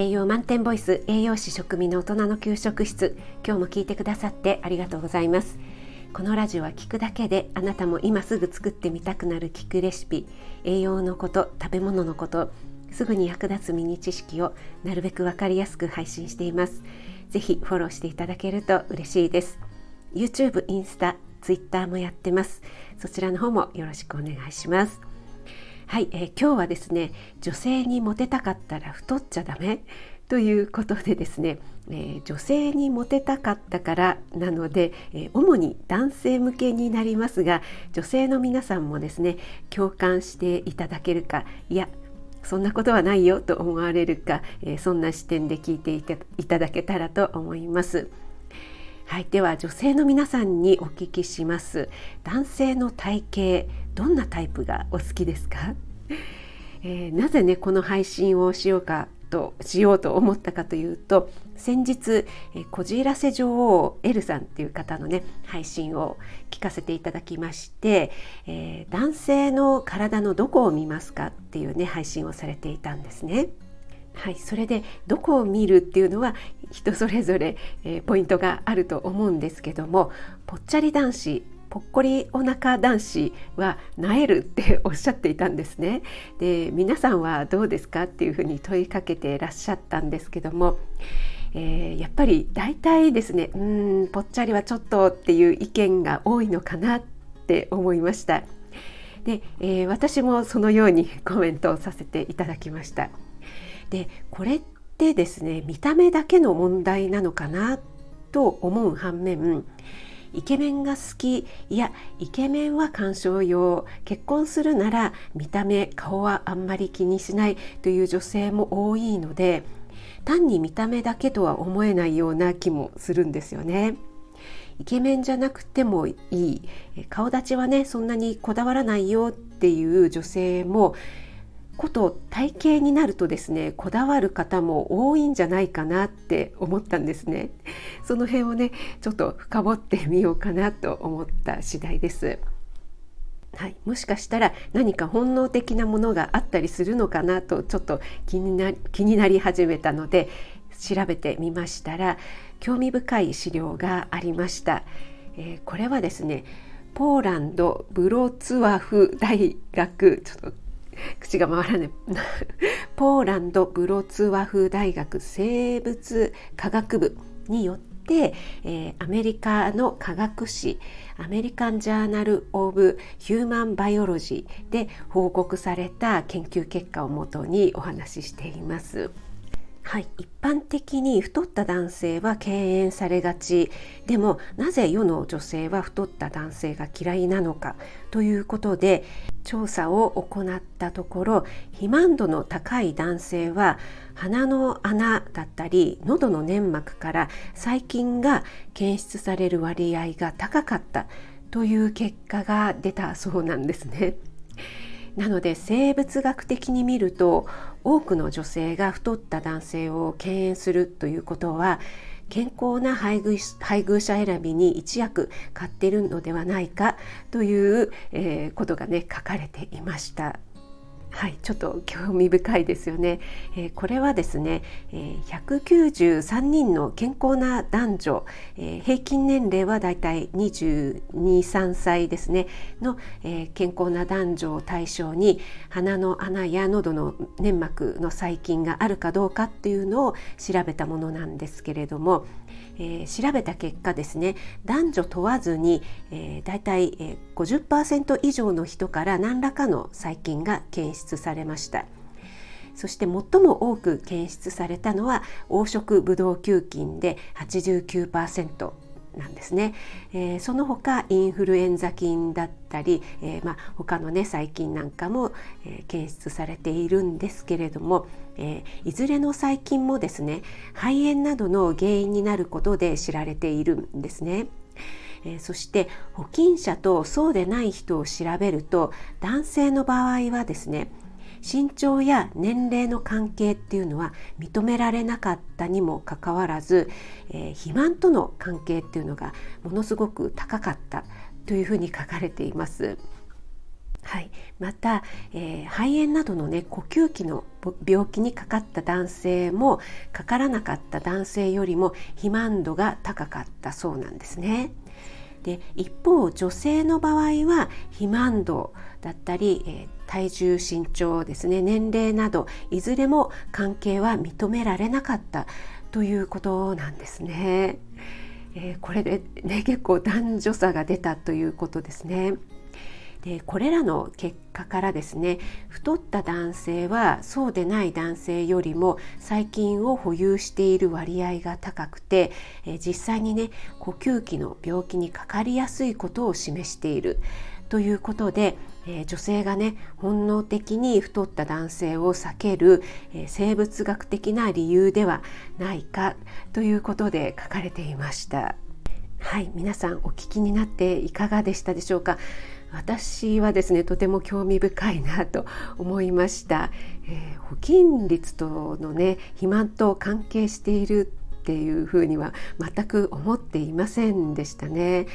栄養満点ボイス栄養士食味の大人の給食室。今日も聞いてくださってありがとうございます。このラジオは聞くだけであなたも今すぐ作ってみたくなる聞くレシピ栄養のこと食べ物のことすぐに役立つミニ知識をなるべくわかりやすく配信しています。ぜひフォローしていただけると嬉しいです。YouTube、インスタ、Twitter もやってます。そちらの方もよろしくお願いします。はい、えー、今日はですね女性にモテたかったら太っちゃダメということでですね、えー、女性にモテたかったからなので、えー、主に男性向けになりますが女性の皆さんもですね共感していただけるかいやそんなことはないよと思われるか、え、そんな視点で聞いていただけたらと思います。はい、では女性の皆さんにお聞きします男性の体型どんなタイプがお好きですか、えー、なぜねこの配信をしようかとしようと思ったかというと先日「こじらせ女王エルさん」っていう方のね配信を聞かせていただきまして、えー、男性の体のどこを見ますかっていうね配信をされていたんですね。はい、それでどこを見るっていうのは人それぞれ、えー、ポイントがあると思うんですけどもぽっちゃり男子ぽっこりお腹男子はなえるっておっしゃっていたんですね。で皆さんはどうですかっていうふうに問いかけてらっしゃったんですけども、えー、やっぱり大体ですねうんぽっちゃりはちょっとっていう意見が多いのかなって思いました。で、えー、私もそのようにコメントをさせていただきました。でこれってですね見た目だけの問題なのかなと思う反面イケメンが好きいやイケメンは鑑賞用結婚するなら見た目顔はあんまり気にしないという女性も多いので単に見た目だけとは思えないような気もするんですよね。イケメンじゃなくてもいい顔立ちはねそんなにこだわらないよっていう女性もこと体型になるとですねこだわる方も多いんじゃないかなって思ったんですね。その辺をねちょっと深掘ってみようかなと思った次第です。はい、もしかしたら何か本能的なものがあったりするのかなとちょっと気にな気になり始めたので調べてみましたら興味深い資料がありました、えー、これはですねポーランドブロツワフ大学ちょっと口が回らないポーランドブロツワフ大学生物科学部によって、えー、アメリカの科学誌アメリカン・ジャーナル・オブ・ヒューマン・バイオロジーで報告された研究結果をもとにお話ししています。はい、一般的に太った男性は敬遠されがち。でもなぜ世の女性は太った男性が嫌いなのか。ということで調査を行ったところ肥満度の高い男性は鼻の穴だったり喉の粘膜から細菌が検出される割合が高かった。という結果が出たそうなんですね。なので生物学的に見ると多くの女性が太った男性を敬遠するということは健康な配偶配偶者選びに一役買ってるのではないかという、えー、ことがね書かれていました。はい、ちょっと興味深いですよね。えー、これはですね、えー、193人の健康な男女、えー、平均年齢はだいたい22、3歳ですねの、えー、健康な男女を対象に鼻の穴や喉の粘膜の細菌があるかどうかっていうのを調べたものなんですけれども、えー、調べた結果ですね男女問わずに、えー、大体、えー、50%以上の人から何らかの細菌が検出されました。そして最も多く検出されたのは黄色ブドウ球菌で89%なんですね、えー、その他インフルエンザ菌だったり、えー、まあ、他のね細菌なんかも、えー、検出されているんですけれども、えいずれの細菌もですね肺炎などの原因になることで知られているんですね。えそして保菌者とそうでない人を調べると男性の場合はですね身長や年齢の関係っていうのは認められなかったにもかかわらず、えー、肥満との関係っていうのがものすごく高かったというふうに書かれています。はい、また、えー、肺炎などの、ね、呼吸器の病気にかかった男性もかからなかった男性よりも肥満度が高かったそうなんですね。で一方女性の場合は肥満度だったり、えー、体重身長ですね年齢などいずれも関係は認められなかったということなんですね。えー、これで、ね、結構男女差が出たということですね。でこれらの結果からですね太った男性はそうでない男性よりも細菌を保有している割合が高くて、え実際にね呼吸器の病気にかかりやすいことを示しているということで、え女性がね本能的に太った男性を避ける、え生物学的な理由ではないかということで書かれていました。はい皆さんお聞きになっていかがでしたでしょうか？私はですねとても興味深いなと思いました、えー、保菌率とのね肥満と関係しているっていうふうには全く思っていませんでしたね。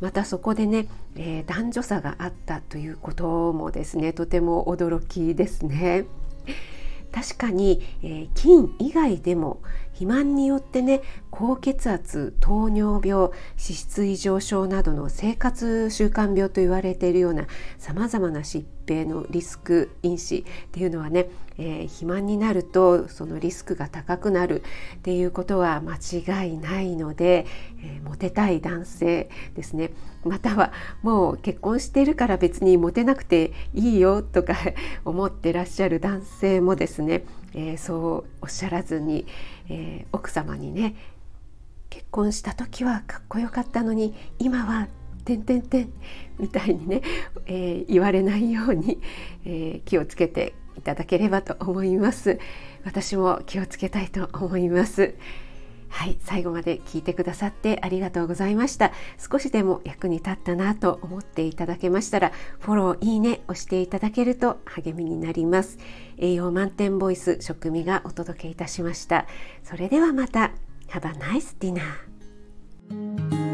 またそこでね、えー、男女差があったということもですねとても驚きですね。確かに、えー、菌以外でも肥満によってね高血圧糖尿病脂質異常症などの生活習慣病と言われているようなさまざまな疾病のリスク因子っていうのはね、えー、肥満になるとそのリスクが高くなるっていうことは間違いないので、えー、モテたい男性ですね。またはもう結婚してるから別にモテなくていいよとか 思ってらっしゃる男性もですね、えー、そうおっしゃらずに、えー、奥様にね結婚した時はかっこよかったのに今は「てんてんてん」みたいにね、えー、言われないように、え気をつけていただければと思います。私も気をつけたいと思います。はい最後まで聞いてくださってありがとうございました。少しでも役に立ったなと思っていただけましたらフォローいいね押していただけると励みになります。栄養満点ボイス食味がお届けいたしました。それではまた。Have a nice dinner